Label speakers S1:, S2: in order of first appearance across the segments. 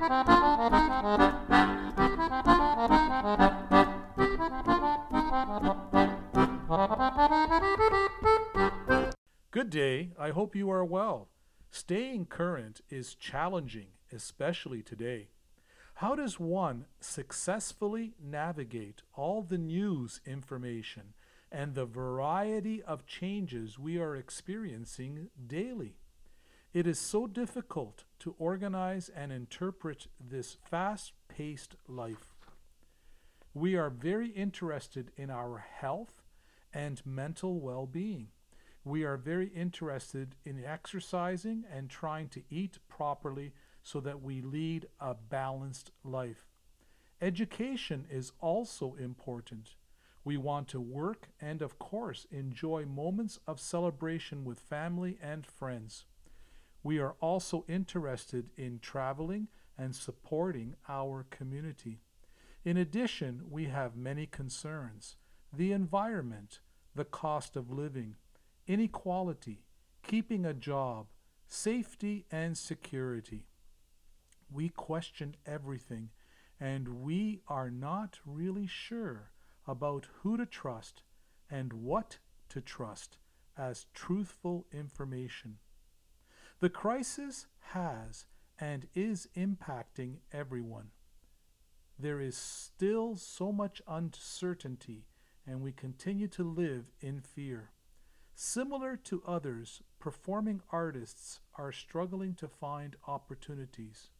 S1: Good day. I hope you are well. Staying current is challenging, especially today. How does one successfully navigate all the news information and the variety of changes we are experiencing daily? It is so difficult to organize and interpret this fast paced life. We are very interested in our health and mental well being. We are very interested in exercising and trying to eat properly so that we lead a balanced life. Education is also important. We want to work and, of course, enjoy moments of celebration with family and friends. We are also interested in traveling and supporting our community. In addition, we have many concerns the environment, the cost of living, inequality, keeping a job, safety, and security. We question everything, and we are not really sure about who to trust and what to trust as truthful information. The crisis has and is impacting everyone. There is still so much uncertainty, and we continue to live in fear. Similar to others, performing artists are struggling to find opportunities.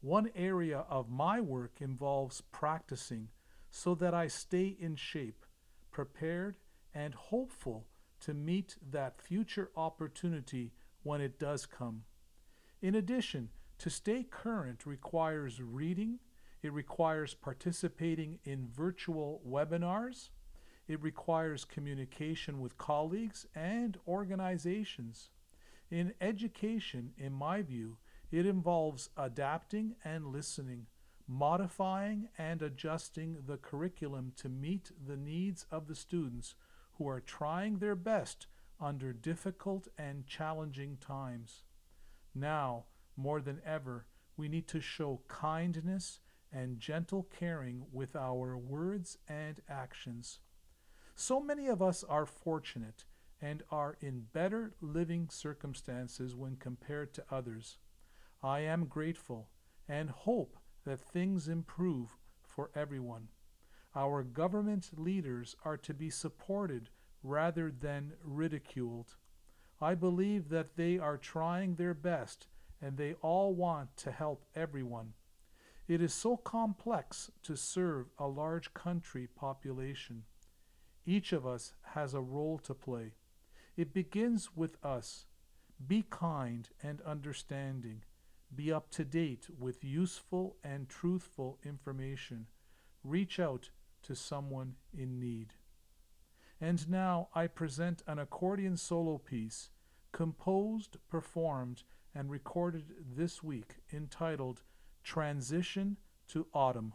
S1: One area of my work involves practicing so that I stay in shape, prepared, and hopeful to meet that future opportunity when it does come. In addition, to stay current requires reading, it requires participating in virtual webinars, it requires communication with colleagues and organizations. In education, in my view, it involves adapting and listening, modifying and adjusting the curriculum to meet the needs of the students who are trying their best under difficult and challenging times. Now, more than ever, we need to show kindness and gentle caring with our words and actions. So many of us are fortunate and are in better living circumstances when compared to others. I am grateful and hope that things improve for everyone. Our government leaders are to be supported rather than ridiculed. I believe that they are trying their best and they all want to help everyone. It is so complex to serve a large country population. Each of us has a role to play. It begins with us. Be kind and understanding. Be up to date with useful and truthful information. Reach out to someone in need. And now I present an accordion solo piece composed, performed, and recorded this week entitled Transition to Autumn.